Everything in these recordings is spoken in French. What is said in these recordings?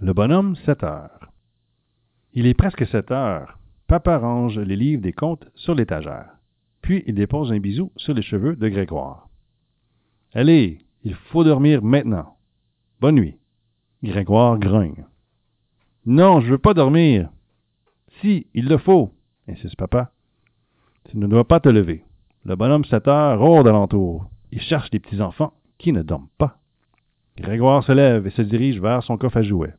Le bonhomme, 7 heures. Il est presque 7 heures. Papa range les livres des contes sur l'étagère. Puis il dépose un bisou sur les cheveux de Grégoire. Allez, il faut dormir maintenant. Bonne nuit. Grégoire grogne. Non, je veux pas dormir. Si, il le faut, insiste papa. Tu ne dois pas te lever. Le bonhomme 7 heures rôde alentour. Il cherche les petits-enfants qui ne dorment pas. Grégoire se lève et se dirige vers son coffre à jouets.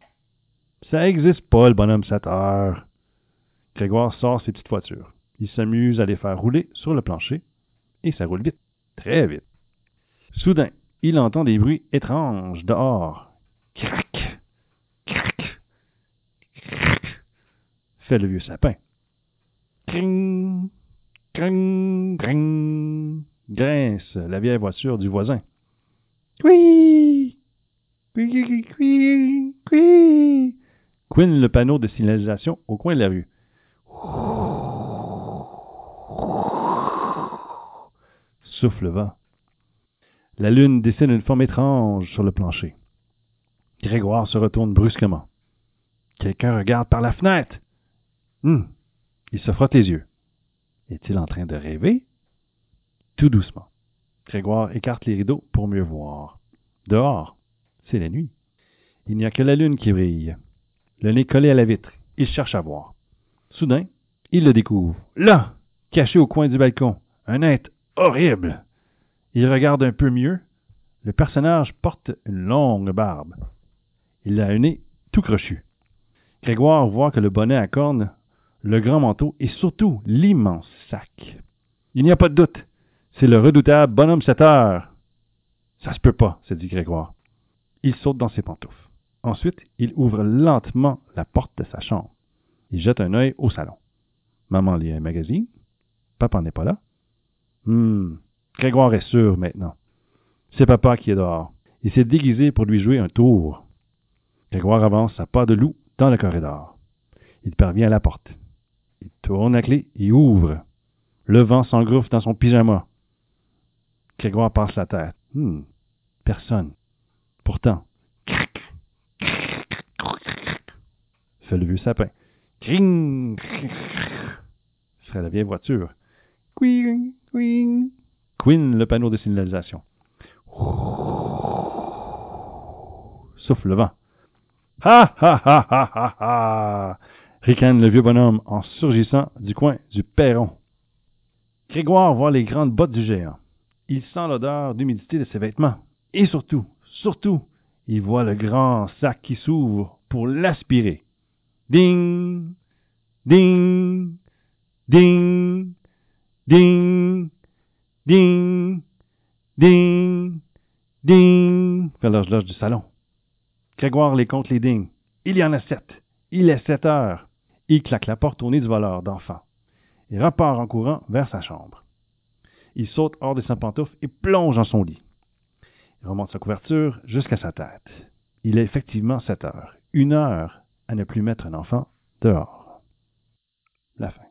Ça n'existe pas, le bonhomme 7 heures. Grégoire sort ses petites voitures. Il s'amuse à les faire rouler sur le plancher, et ça roule vite, très vite. Soudain, il entend des bruits étranges dehors. Crac, crac, crac, fait le vieux sapin. Cring, cring, cring, grince la vieille voiture du voisin. Oui, oui, oui, Couine le panneau de signalisation au coin de la rue. Souffle le vent. La lune dessine une forme étrange sur le plancher. Grégoire se retourne brusquement. Quelqu'un regarde par la fenêtre. Hum. Il se frotte les yeux. Est-il en train de rêver? Tout doucement. Grégoire écarte les rideaux pour mieux voir. Dehors, c'est la nuit. Il n'y a que la lune qui brille. Le nez collé à la vitre. Il cherche à voir. Soudain, il le découvre. Là, caché au coin du balcon, un être horrible. Il regarde un peu mieux. Le personnage porte une longue barbe. Il a un nez tout crochu. Grégoire voit que le bonnet à cornes, le grand manteau et surtout l'immense sac. Il n'y a pas de doute. C'est le redoutable bonhomme 7 heures. Ça se peut pas, se dit Grégoire. Il saute dans ses pantoufles. Ensuite, il ouvre lentement la porte de sa chambre. Il jette un œil au salon. Maman lit un magazine. Papa n'est pas là. Hum, Grégoire est sûr maintenant. C'est papa qui est dehors. Il s'est déguisé pour lui jouer un tour. Grégoire avance à pas de loup dans le corridor. Il parvient à la porte. Il tourne la clé et ouvre. Le vent s'engouffre dans son pyjama. Grégoire passe la tête. Hum, personne. Pourtant, fait le vieux sapin. Cring, fait la vieille voiture. Queen, queen. Queen, le panneau de signalisation. Souffle le vent. Ha ha ha ha ha ha ricane le vieux bonhomme en surgissant du coin du perron. Grégoire voit les grandes bottes du géant. Il sent l'odeur d'humidité de ses vêtements. Et surtout, surtout, il voit le grand sac qui s'ouvre pour l'aspirer. Ding, ding, ding, ding, ding, ding, ding, fait l'horloge du salon. Grégoire les compte les dings. Il y en a sept. Il est sept heures. Il claque la porte au nez du voleur d'enfant. Il repart en courant vers sa chambre. Il saute hors de sa pantoufle et plonge dans son lit. Il remonte sa couverture jusqu'à sa tête. Il est effectivement sept heures. Une heure à ne plus mettre un enfant dehors. La fin.